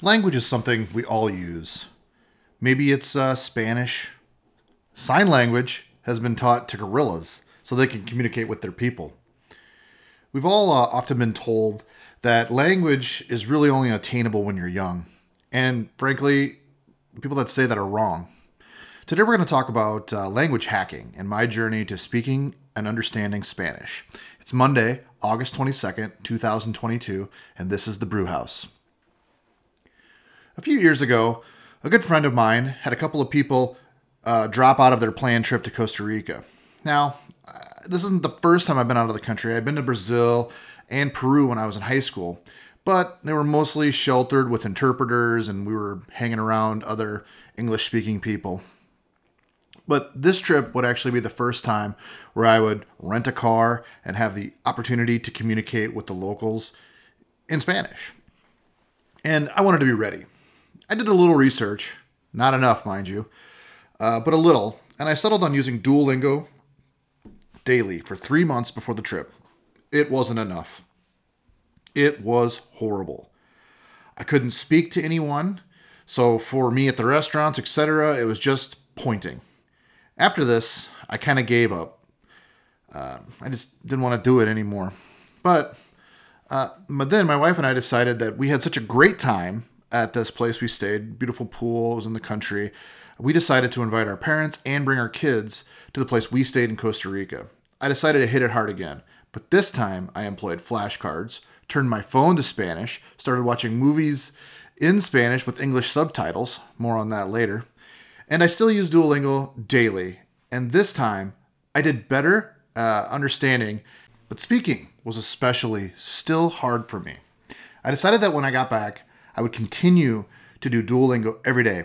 Language is something we all use. Maybe it's uh, Spanish. Sign language has been taught to gorillas so they can communicate with their people. We've all uh, often been told that language is really only attainable when you're young. And frankly, people that say that are wrong. Today we're going to talk about uh, language hacking and my journey to speaking and understanding Spanish. It's Monday, August 22nd, 2022, and this is the Brewhaus. A few years ago, a good friend of mine had a couple of people uh, drop out of their planned trip to Costa Rica. Now, uh, this isn't the first time I've been out of the country. I've been to Brazil and Peru when I was in high school, but they were mostly sheltered with interpreters and we were hanging around other English speaking people. But this trip would actually be the first time where I would rent a car and have the opportunity to communicate with the locals in Spanish. And I wanted to be ready. I did a little research, not enough, mind you, uh, but a little, and I settled on using Duolingo daily for three months before the trip. It wasn't enough. It was horrible. I couldn't speak to anyone, so for me at the restaurants, etc., it was just pointing. After this, I kind of gave up. Uh, I just didn't want to do it anymore. But, uh, but then my wife and I decided that we had such a great time at this place we stayed. Beautiful pool, it was in the country. We decided to invite our parents and bring our kids to the place we stayed in Costa Rica. I decided to hit it hard again, but this time I employed flashcards, turned my phone to Spanish, started watching movies in Spanish with English subtitles, more on that later, and I still use Duolingo daily. And this time I did better uh, understanding, but speaking was especially still hard for me. I decided that when I got back, I would continue to do Duolingo every day.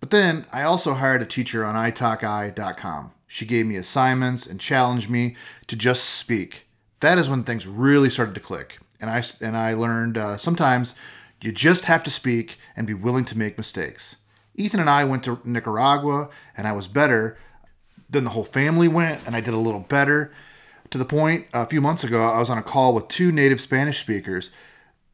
But then I also hired a teacher on italki.com. She gave me assignments and challenged me to just speak. That is when things really started to click. And I, and I learned uh, sometimes you just have to speak and be willing to make mistakes. Ethan and I went to Nicaragua, and I was better. Then the whole family went, and I did a little better. To the point, a few months ago, I was on a call with two native Spanish speakers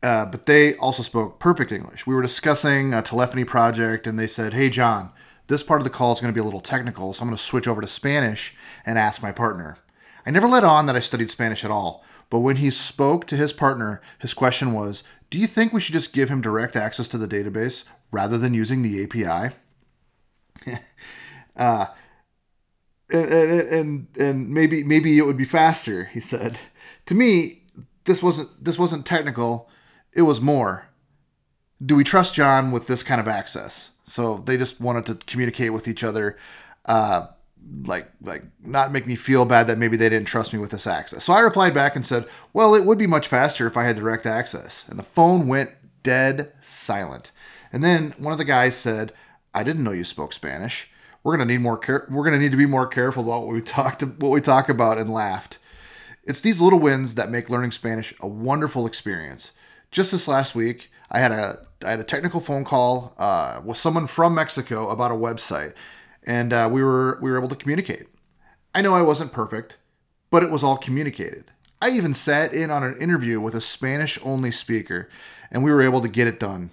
uh, but they also spoke perfect English. We were discussing a telephony project, and they said, Hey, John, this part of the call is going to be a little technical, so I'm going to switch over to Spanish and ask my partner. I never let on that I studied Spanish at all, but when he spoke to his partner, his question was, Do you think we should just give him direct access to the database rather than using the API? uh, and, and and maybe maybe it would be faster, he said. To me, this wasn't this wasn't technical it was more do we trust John with this kind of access? So they just wanted to communicate with each other, uh, like like not make me feel bad that maybe they didn't trust me with this access. So I replied back and said, "Well, it would be much faster if I had direct access." And the phone went dead silent. And then one of the guys said, "I didn't know you spoke Spanish. We're gonna need more care. We're gonna need to be more careful about what we talked what we talk about." And laughed. It's these little wins that make learning Spanish a wonderful experience just this last week, I had a I had a technical phone call uh, with someone from Mexico about a website, and uh, we were we were able to communicate. I know I wasn't perfect, but it was all communicated. I even sat in on an interview with a Spanish only speaker, and we were able to get it done.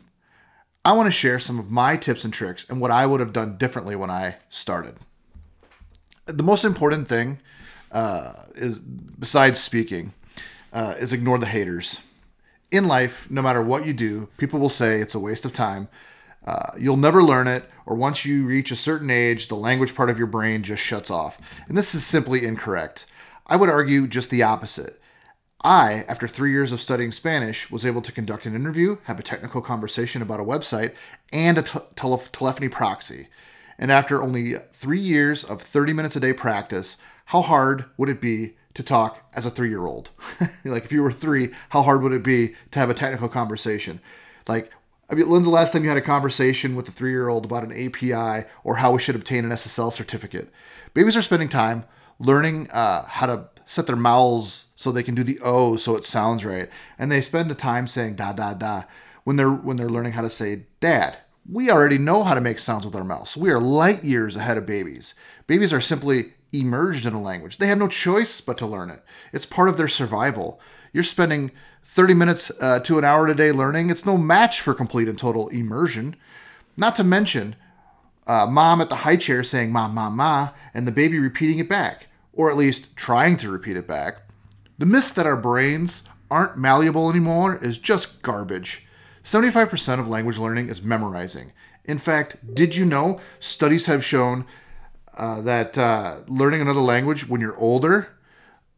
I want to share some of my tips and tricks and what I would have done differently when I started. The most important thing uh, is, besides speaking, uh, is ignore the haters in life, no matter what you do, people will say it's a waste of time. Uh, you'll never learn it, or once you reach a certain age, the language part of your brain just shuts off. And this is simply incorrect. I would argue just the opposite. I, after three years of studying Spanish, was able to conduct an interview, have a technical conversation about a website, and a t- tele- telephony proxy. And after only three years of 30 minutes a day practice, how hard would it be to talk as a three year old. like if you were three, how hard would it be to have a technical conversation? Like, I mean, when's the last time you had a conversation with a three year old about an API or how we should obtain an SSL certificate? Babies are spending time learning uh, how to set their mouths so they can do the O so it sounds right, and they spend the time saying da da da when they're when they're learning how to say dad. We already know how to make sounds with our mouths. We are light years ahead of babies. Babies are simply immersed in a language. They have no choice but to learn it. It's part of their survival. You're spending 30 minutes uh, to an hour a day learning, it's no match for complete and total immersion. Not to mention, uh, mom at the high chair saying ma, ma, ma, and the baby repeating it back, or at least trying to repeat it back. The myth that our brains aren't malleable anymore is just garbage. 75% of language learning is memorizing. In fact, did you know studies have shown uh, that uh, learning another language when you're older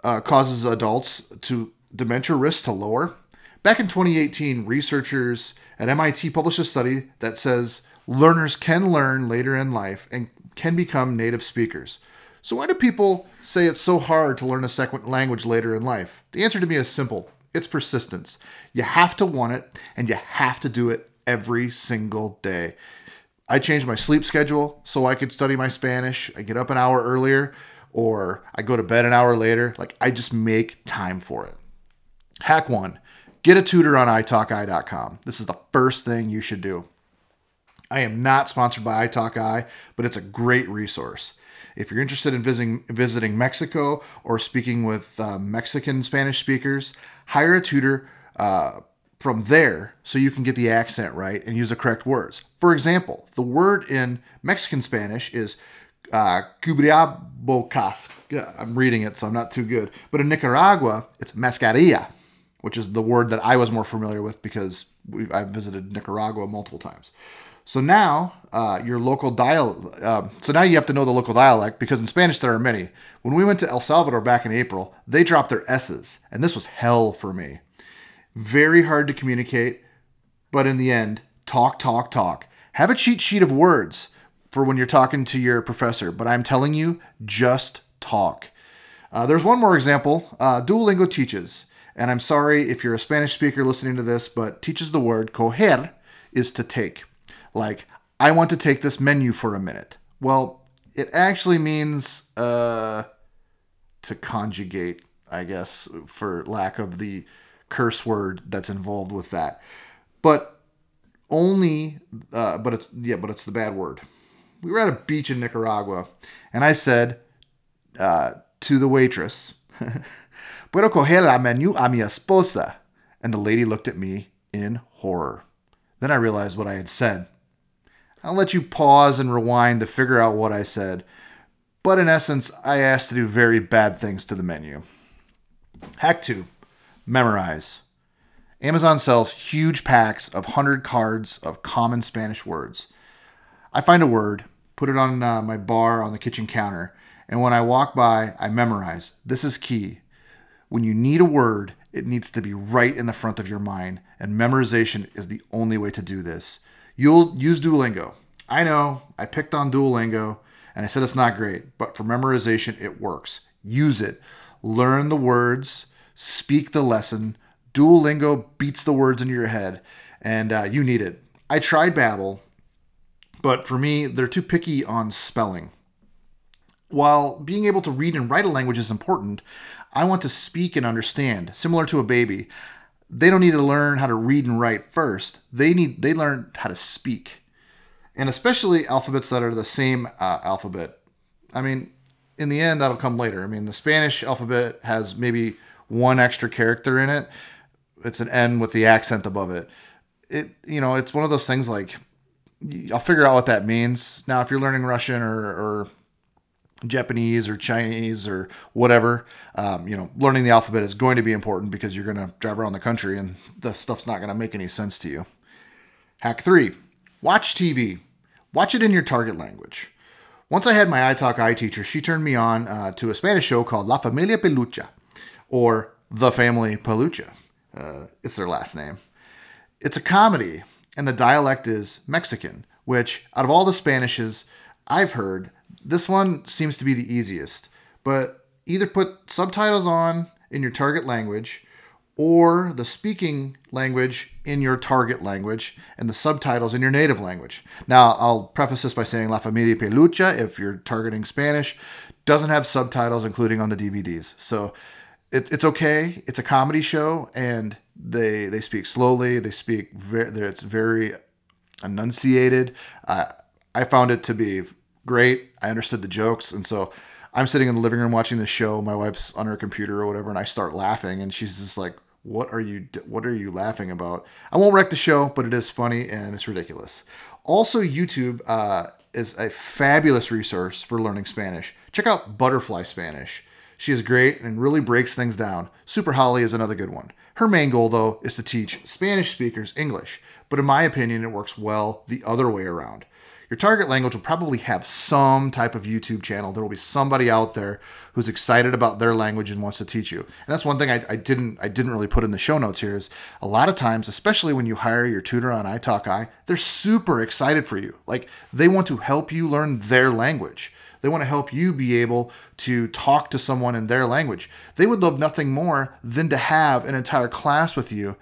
uh, causes adults to dementia risk to lower? Back in 2018, researchers at MIT published a study that says learners can learn later in life and can become native speakers. So, why do people say it's so hard to learn a second language later in life? The answer to me is simple it's persistence. You have to want it, and you have to do it every single day. I changed my sleep schedule so I could study my Spanish. I get up an hour earlier, or I go to bed an hour later. Like, I just make time for it. Hack one get a tutor on italki.com. This is the first thing you should do. I am not sponsored by italki, but it's a great resource. If you're interested in visiting, visiting Mexico or speaking with uh, Mexican Spanish speakers, hire a tutor uh, from there so you can get the accent right and use the correct words. For example, the word in Mexican Spanish is uh, cubrebocas. I'm reading it, so I'm not too good. But in Nicaragua, it's mascarilla, which is the word that I was more familiar with because I've visited Nicaragua multiple times. So now uh, your local dial. Uh, so now you have to know the local dialect because in Spanish there are many. When we went to El Salvador back in April, they dropped their s's, and this was hell for me. Very hard to communicate, but in the end, talk, talk, talk. Have a cheat sheet of words for when you're talking to your professor, but I'm telling you, just talk. Uh, there's one more example. Uh, Duolingo teaches, and I'm sorry if you're a Spanish speaker listening to this, but teaches the word coger is to take. Like, I want to take this menu for a minute. Well, it actually means uh, to conjugate, I guess, for lack of the curse word that's involved with that. But only, uh, but it's, yeah, but it's the bad word. We were at a beach in Nicaragua, and I said uh, to the waitress, Puedo coger la menu a mi esposa? And the lady looked at me in horror. Then I realized what I had said. I'll let you pause and rewind to figure out what I said. But in essence, I asked to do very bad things to the menu. Hack 2 Memorize. Amazon sells huge packs of 100 cards of common Spanish words. I find a word, put it on uh, my bar on the kitchen counter, and when I walk by, I memorize. This is key. When you need a word, it needs to be right in the front of your mind, and memorization is the only way to do this. You'll use Duolingo. I know, I picked on Duolingo and I said it's not great, but for memorization, it works. Use it. Learn the words, speak the lesson. Duolingo beats the words into your head, and uh, you need it. I tried Babbel, but for me, they're too picky on spelling. While being able to read and write a language is important, I want to speak and understand, similar to a baby they don't need to learn how to read and write first. They need they learn how to speak, and especially alphabets that are the same uh, alphabet. I mean, in the end, that'll come later. I mean, the Spanish alphabet has maybe one extra character in it. It's an N with the accent above it. It you know it's one of those things like I'll figure out what that means. Now, if you're learning Russian or, or Japanese or Chinese or whatever, um, you know, learning the alphabet is going to be important because you're going to drive around the country and the stuff's not going to make any sense to you. Hack three watch TV. Watch it in your target language. Once I had my iTalki teacher, she turned me on uh, to a Spanish show called La Familia Pelucha, or The Family Pelucha. Uh, it's their last name. It's a comedy, and the dialect is Mexican, which, out of all the Spanishes I've heard, this one seems to be the easiest, but either put subtitles on in your target language or the speaking language in your target language and the subtitles in your native language. Now, I'll preface this by saying La Familia Pelucha, if you're targeting Spanish, doesn't have subtitles including on the DVDs. So it, it's okay. It's a comedy show and they they speak slowly. They speak very, it's very enunciated. Uh, I found it to be great. I understood the jokes, and so I'm sitting in the living room watching the show. My wife's on her computer or whatever, and I start laughing, and she's just like, What are you What are you laughing about? I won't wreck the show, but it is funny and it's ridiculous. Also, YouTube uh, is a fabulous resource for learning Spanish. Check out Butterfly Spanish. She is great and really breaks things down. Super Holly is another good one. Her main goal, though, is to teach Spanish speakers English, but in my opinion, it works well the other way around your target language will probably have some type of YouTube channel. There will be somebody out there who's excited about their language and wants to teach you. And that's one thing I, I didn't I didn't really put in the show notes here is a lot of times, especially when you hire your tutor on iTalki, they're super excited for you. Like they want to help you learn their language. They want to help you be able to talk to someone in their language. They would love nothing more than to have an entire class with you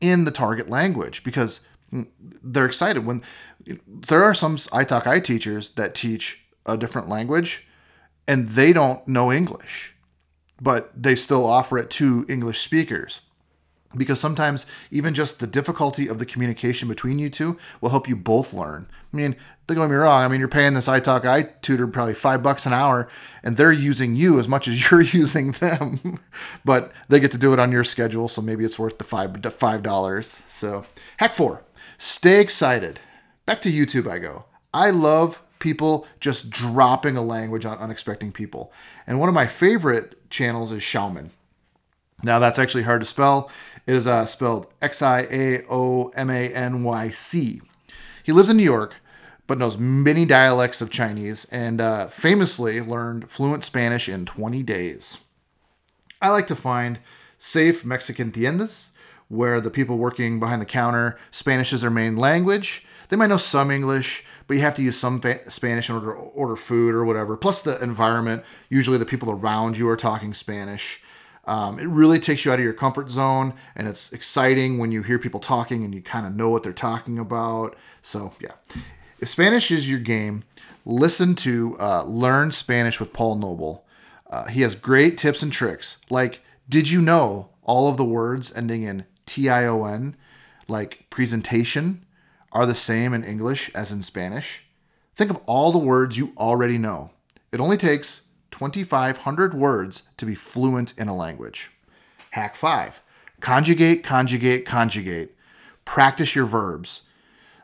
in the target language because mm, they're excited when there are some italki teachers that teach a different language and they don't know English, but they still offer it to English speakers. Because sometimes even just the difficulty of the communication between you two will help you both learn. I mean, don't get me wrong. I mean, you're paying this italki tutor probably five bucks an hour, and they're using you as much as you're using them. but they get to do it on your schedule, so maybe it's worth the five five dollars. So, hack four: stay excited back to YouTube I go. I love people just dropping a language on unexpected people. And one of my favorite channels is Xiaoman. Now that's actually hard to spell. It is uh, spelled X I A O M A N Y C. He lives in New York, but knows many dialects of Chinese and uh, famously learned fluent Spanish in 20 days. I like to find safe Mexican tiendas where the people working behind the counter, Spanish is their main language, they might know some English, but you have to use some fa- Spanish in order to order food or whatever. Plus the environment. Usually the people around you are talking Spanish. Um, it really takes you out of your comfort zone, and it's exciting when you hear people talking and you kind of know what they're talking about. So yeah, if Spanish is your game, listen to uh, Learn Spanish with Paul Noble. Uh, he has great tips and tricks. Like, did you know all of the words ending in T I O N, like presentation, are the same in English as in Spanish? Think of all the words you already know. It only takes 2,500 words to be fluent in a language. Hack 5 Conjugate, conjugate, conjugate. Practice your verbs.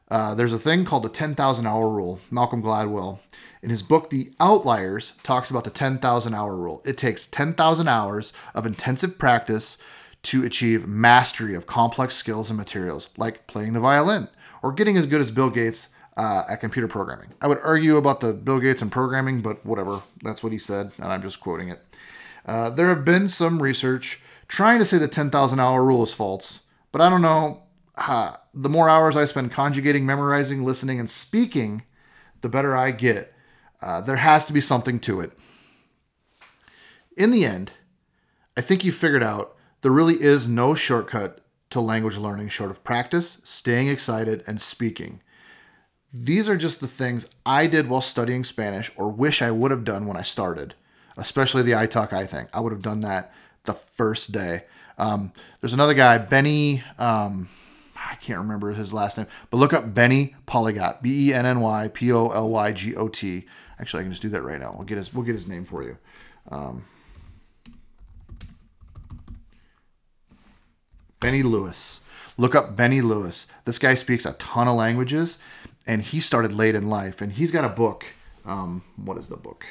Uh, there's a thing called the 10,000 hour rule. Malcolm Gladwell, in his book The Outliers, talks about the 10,000 hour rule. It takes 10,000 hours of intensive practice to achieve mastery of complex skills and materials, like playing the violin, or getting as good as Bill Gates uh, at computer programming. I would argue about the Bill Gates and programming, but whatever. That's what he said, and I'm just quoting it. Uh, there have been some research trying to say the 10,000 hour rule is false, but I don't know. Uh, the more hours I spend conjugating, memorizing, listening, and speaking, the better I get. Uh, there has to be something to it. In the end, I think you figured out there really is no shortcut to language learning short of practice, staying excited, and speaking. These are just the things I did while studying Spanish or wish I would have done when I started, especially the "I thing. I would have done that the first day. Um, there's another guy, Benny. Um, I can't remember his last name, but look up Benny Polygot, B E N N Y P O L Y G O T. Actually, I can just do that right now. We'll get his we'll get his name for you. Um, Benny Lewis. Look up Benny Lewis. This guy speaks a ton of languages, and he started late in life. And he's got a book. Um, what is the book?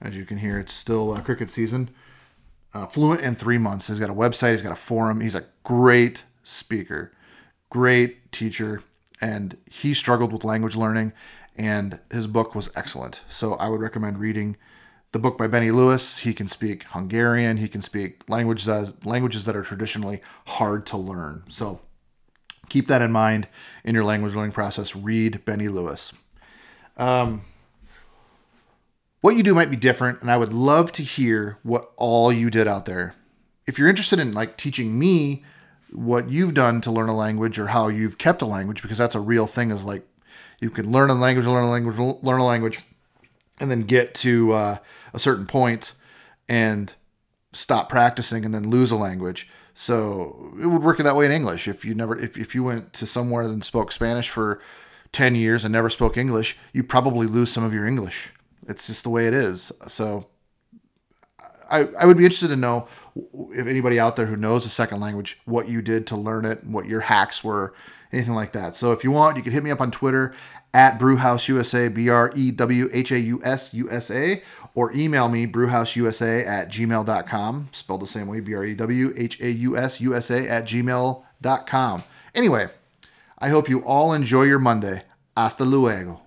As you can hear, it's still uh, cricket season. Uh, fluent in three months. He's got a website. He's got a forum. He's a great speaker, great teacher, and he struggled with language learning. And his book was excellent. So I would recommend reading the book by Benny Lewis. He can speak Hungarian. He can speak languages languages that are traditionally hard to learn. So keep that in mind in your language learning process. Read Benny Lewis. Um, what you do might be different, and I would love to hear what all you did out there. If you're interested in like teaching me what you've done to learn a language or how you've kept a language, because that's a real thing. Is like you can learn a language, learn a language, learn a language, and then get to uh, a certain point and stop practicing and then lose a language. So it would work in that way in English. If you never, if, if you went to somewhere and spoke Spanish for 10 years and never spoke English, you probably lose some of your English. It's just the way it is. So I, I would be interested to know if anybody out there who knows a second language, what you did to learn it, what your hacks were, anything like that. So if you want, you can hit me up on Twitter at Brewhaus USA, B R E W H A U S U S A, or email me brewhaususa at gmail.com, spelled the same way, B R E W H A U S U S A at gmail.com. Anyway, I hope you all enjoy your Monday. Hasta luego.